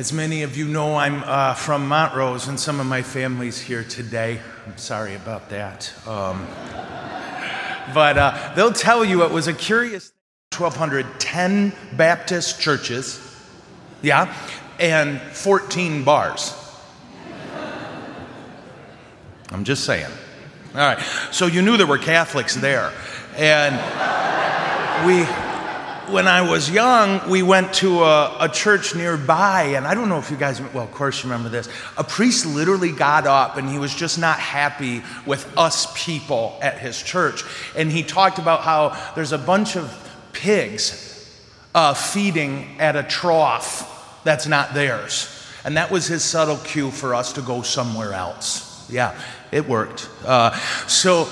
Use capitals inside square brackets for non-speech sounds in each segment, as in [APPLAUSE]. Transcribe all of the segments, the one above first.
As many of you know, I'm uh, from Montrose, and some of my family's here today. I'm sorry about that. Um, but uh, they'll tell you it was a curious 1,210 Baptist churches, yeah, and 14 bars. I'm just saying. All right, so you knew there were Catholics there. And we when I was young, we went to a, a, church nearby, and I don't know if you guys, well, of course you remember this. A priest literally got up and he was just not happy with us people at his church. And he talked about how there's a bunch of pigs uh, feeding at a trough that's not theirs. And that was his subtle cue for us to go somewhere else. Yeah, it worked. Uh, so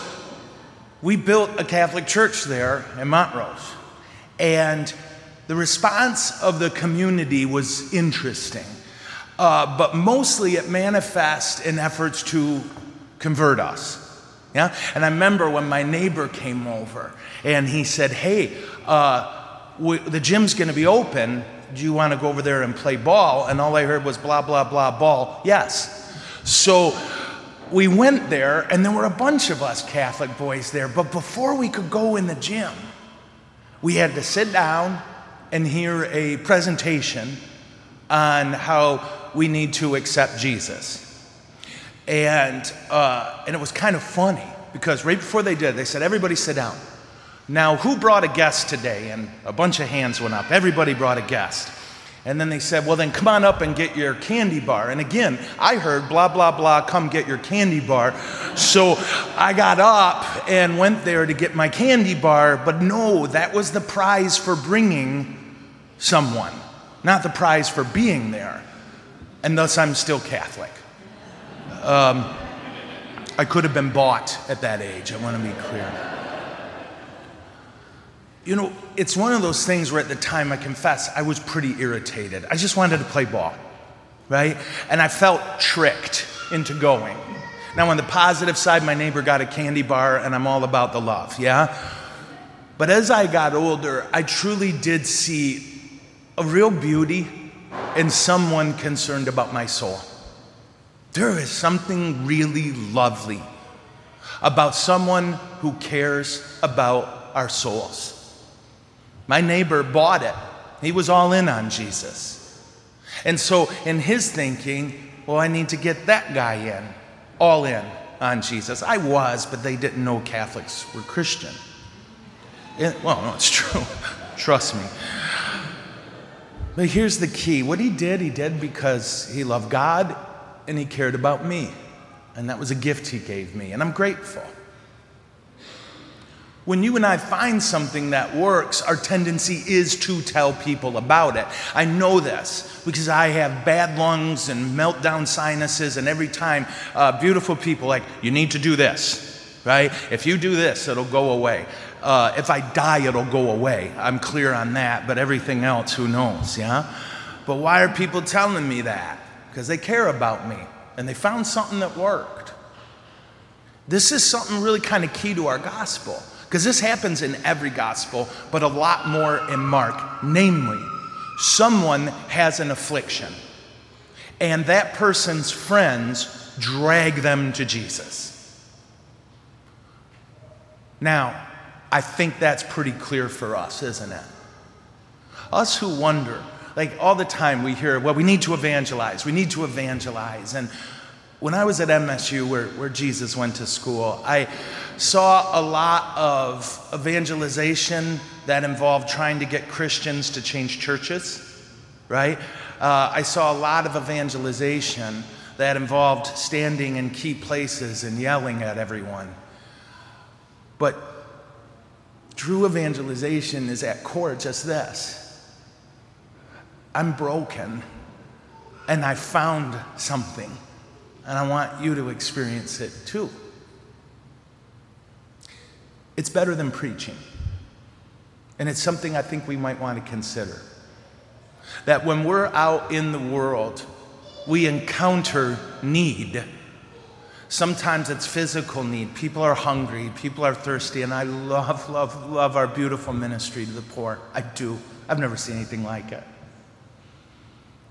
we built a Catholic church there in Montrose. And the response of the community was interesting, uh, but mostly it manifests in efforts to convert us. Yeah? And I remember when my neighbor came over and he said, Hey, uh, we, the gym's going to be open. Do you want to go over there and play ball? And all I heard was blah, blah, blah, ball. Yes. So we went there, and there were a bunch of us Catholic boys there. But before we could go in the gym, we had to sit down and hear a presentation on how we need to accept Jesus. And, uh, and it was kind of funny because right before they did, they said, Everybody sit down. Now, who brought a guest today? And a bunch of hands went up. Everybody brought a guest. And then they said, Well, then come on up and get your candy bar. And again, I heard blah, blah, blah, come get your candy bar. So I got up and went there to get my candy bar. But no, that was the prize for bringing someone, not the prize for being there. And thus, I'm still Catholic. Um, I could have been bought at that age, I want to be clear. You know, it's one of those things where at the time, I confess, I was pretty irritated. I just wanted to play ball, right? And I felt tricked into going. Now, on the positive side, my neighbor got a candy bar, and I'm all about the love, yeah? But as I got older, I truly did see a real beauty in someone concerned about my soul. There is something really lovely about someone who cares about our souls. My neighbor bought it. He was all in on Jesus. And so, in his thinking, well, I need to get that guy in, all in on Jesus. I was, but they didn't know Catholics were Christian. It, well, no, it's [LAUGHS] true. Trust me. But here's the key what he did, he did because he loved God and he cared about me. And that was a gift he gave me, and I'm grateful. When you and I find something that works, our tendency is to tell people about it. I know this because I have bad lungs and meltdown sinuses, and every time uh, beautiful people like, you need to do this, right? If you do this, it'll go away. Uh, if I die, it'll go away. I'm clear on that, but everything else, who knows, yeah? But why are people telling me that? Because they care about me and they found something that worked. This is something really kind of key to our gospel. Because this happens in every gospel, but a lot more in Mark. Namely, someone has an affliction, and that person's friends drag them to Jesus. Now, I think that's pretty clear for us, isn't it? Us who wonder, like all the time we hear, well, we need to evangelize, we need to evangelize. And when I was at MSU, where, where Jesus went to school, I saw a lot of evangelization that involved trying to get Christians to change churches, right? Uh, I saw a lot of evangelization that involved standing in key places and yelling at everyone. But true evangelization is at core just this I'm broken and I found something and I want you to experience it too. It's better than preaching. And it's something I think we might want to consider. That when we're out in the world, we encounter need. Sometimes it's physical need. People are hungry, people are thirsty, and I love, love, love our beautiful ministry to the poor. I do. I've never seen anything like it.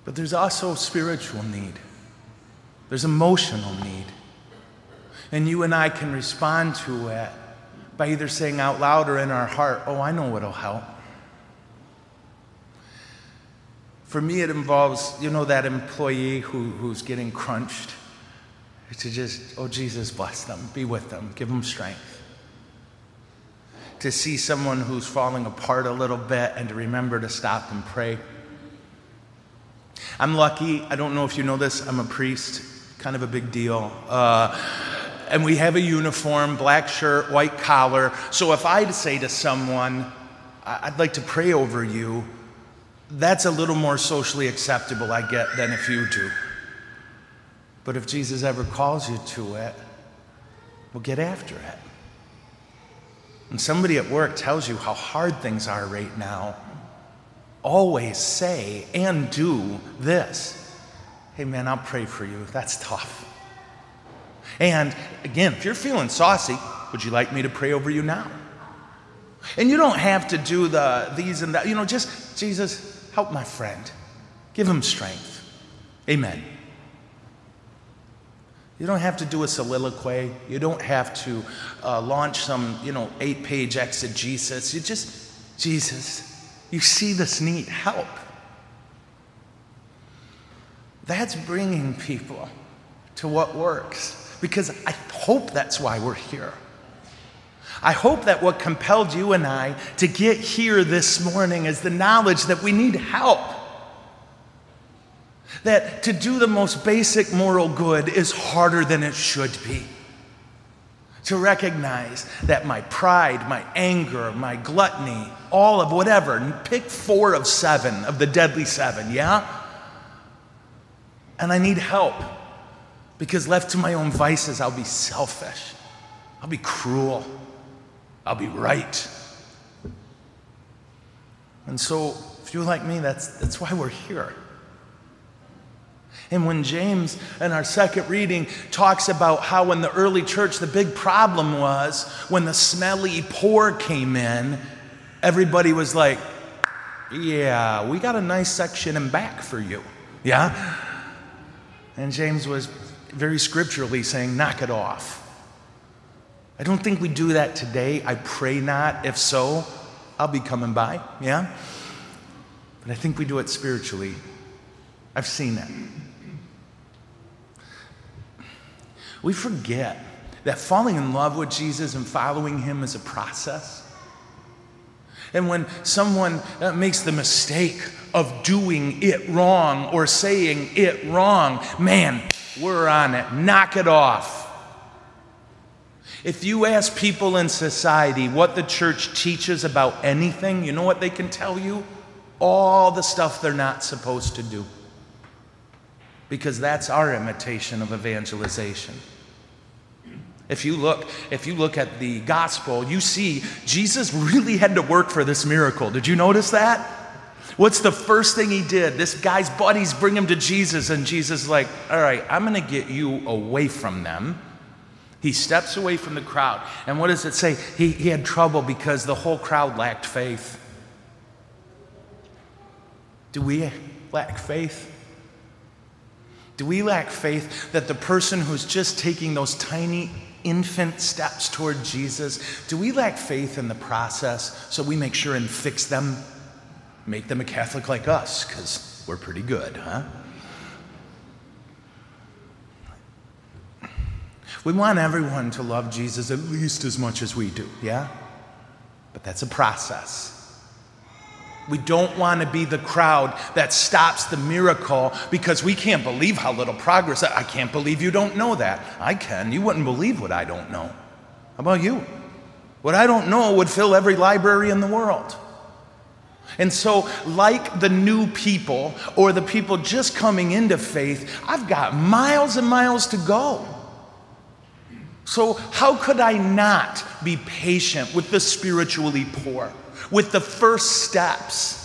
But there's also spiritual need, there's emotional need. And you and I can respond to it by either saying out loud or in our heart, Oh, I know what'll help. For me, it involves, you know, that employee who, who's getting crunched. To just, oh, Jesus, bless them, be with them, give them strength. To see someone who's falling apart a little bit and to remember to stop and pray. I'm lucky, I don't know if you know this, I'm a priest, kind of a big deal. Uh, and we have a uniform, black shirt, white collar. So if I'd say to someone, I'd like to pray over you, that's a little more socially acceptable, I get, than if you do. But if Jesus ever calls you to it, well, get after it. And somebody at work tells you how hard things are right now, always say and do this Hey, man, I'll pray for you. That's tough. And again, if you're feeling saucy, would you like me to pray over you now? And you don't have to do the these and that. You know, just Jesus, Help my friend. Give him strength. Amen. You don't have to do a soliloquy. You don't have to uh, launch some, you know, eight page exegesis. You just, Jesus, you see this need. Help. That's bringing people to what works because I hope that's why we're here. I hope that what compelled you and I to get here this morning is the knowledge that we need help. That to do the most basic moral good is harder than it should be. To recognize that my pride, my anger, my gluttony, all of whatever, pick four of seven of the deadly seven, yeah? And I need help because left to my own vices, I'll be selfish, I'll be cruel. I'll be right. And so, if you're like me, that's, that's why we're here. And when James, in our second reading, talks about how in the early church the big problem was when the smelly poor came in, everybody was like, Yeah, we got a nice section in back for you. Yeah? And James was very scripturally saying, Knock it off. I don't think we do that today. I pray not. If so, I'll be coming by, yeah? But I think we do it spiritually. I've seen it. We forget that falling in love with Jesus and following him is a process. And when someone uh, makes the mistake of doing it wrong or saying it wrong, man, we're on it. Knock it off. If you ask people in society what the church teaches about anything, you know what they can tell you? All the stuff they're not supposed to do. Because that's our imitation of evangelization. If you look, if you look at the gospel, you see Jesus really had to work for this miracle. Did you notice that? What's the first thing he did? This guy's buddies bring him to Jesus, and Jesus is like, All right, I'm gonna get you away from them he steps away from the crowd. And what does it say? He, he had trouble because the whole crowd lacked faith. Do we lack faith? Do we lack faith that the person who's just taking those tiny infant steps toward Jesus, do we lack faith in the process so we make sure and fix them, make them a Catholic like us, because we're pretty good, huh? We want everyone to love Jesus at least as much as we do, yeah? But that's a process. We don't want to be the crowd that stops the miracle because we can't believe how little progress. I can't believe you don't know that. I can. You wouldn't believe what I don't know. How about you? What I don't know would fill every library in the world. And so, like the new people or the people just coming into faith, I've got miles and miles to go. So, how could I not be patient with the spiritually poor, with the first steps?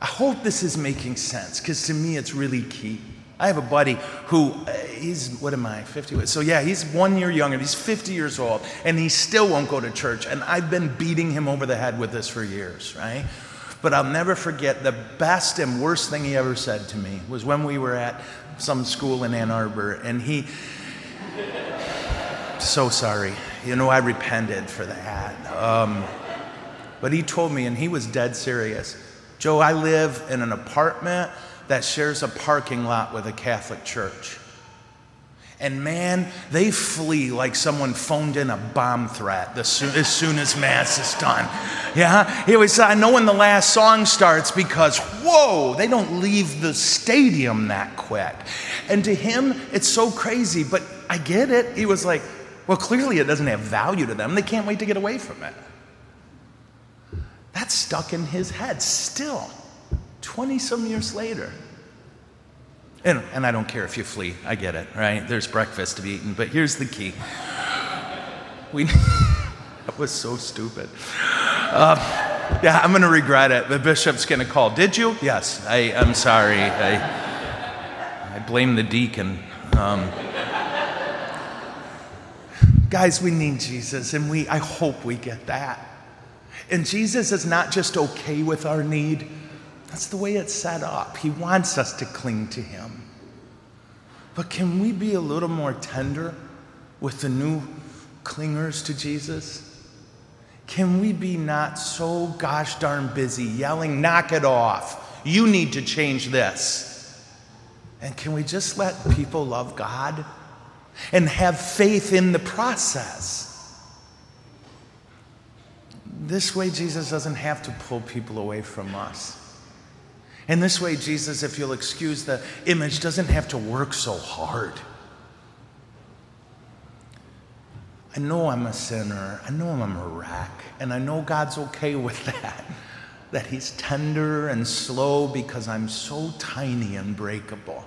I hope this is making sense because to me it's really key. I have a buddy who, uh, he's, what am I, 50? So, yeah, he's one year younger. He's 50 years old, and he still won't go to church. And I've been beating him over the head with this for years, right? But I'll never forget the best and worst thing he ever said to me was when we were at some school in Ann Arbor, and he, so sorry. You know, I repented for that. Um, but he told me, and he was dead serious Joe, I live in an apartment that shares a parking lot with a Catholic church. And man, they flee like someone phoned in a bomb threat as soon, as soon as Mass is done. Yeah? He always said, I know when the last song starts because, whoa, they don't leave the stadium that quick. And to him, it's so crazy, but I get it. He was like, well, clearly it doesn't have value to them. They can't wait to get away from it. That's stuck in his head still, 20 some years later. And, and I don't care if you flee, I get it, right? There's breakfast to be eaten, but here's the key. We, [LAUGHS] that was so stupid. Uh, yeah, I'm going to regret it. The bishop's going to call. Did you? Yes, I, am sorry. I, I blame the deacon. Um, guys, we need Jesus, and we, I hope we get that. And Jesus is not just okay with our need, that's the way it's set up. He wants us to cling to Him. But can we be a little more tender with the new clingers to Jesus? Can we be not so gosh darn busy yelling, knock it off? You need to change this. And can we just let people love God and have faith in the process? This way, Jesus doesn't have to pull people away from us. And this way, Jesus, if you'll excuse the image, doesn't have to work so hard. I know I'm a sinner. I know I'm a wreck. And I know God's okay with [LAUGHS] that. That He's tender and slow because I'm so tiny and breakable.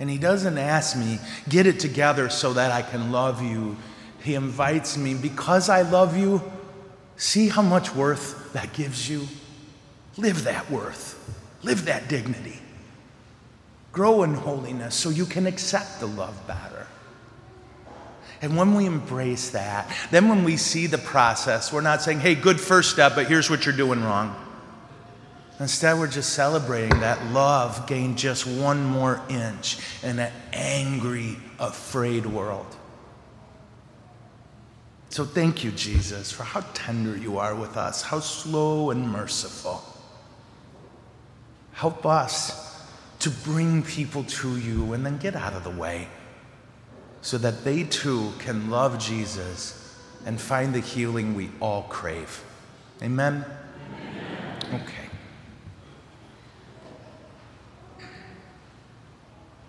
And He doesn't ask me, get it together so that I can love you he invites me, because I love you, see how much worth that gives you? Live that worth, live that dignity. Grow in holiness so you can accept the love better. And when we embrace that, then when we see the process, we're not saying, hey, good first step, but here's what you're doing wrong. Instead, we're just celebrating that love gained just one more inch in an angry, afraid world. So thank you, Jesus, for how tender you are with us, how slow and merciful. Help us to bring people to you and then get out of the way so that they too can love Jesus and find the healing we all crave. Amen.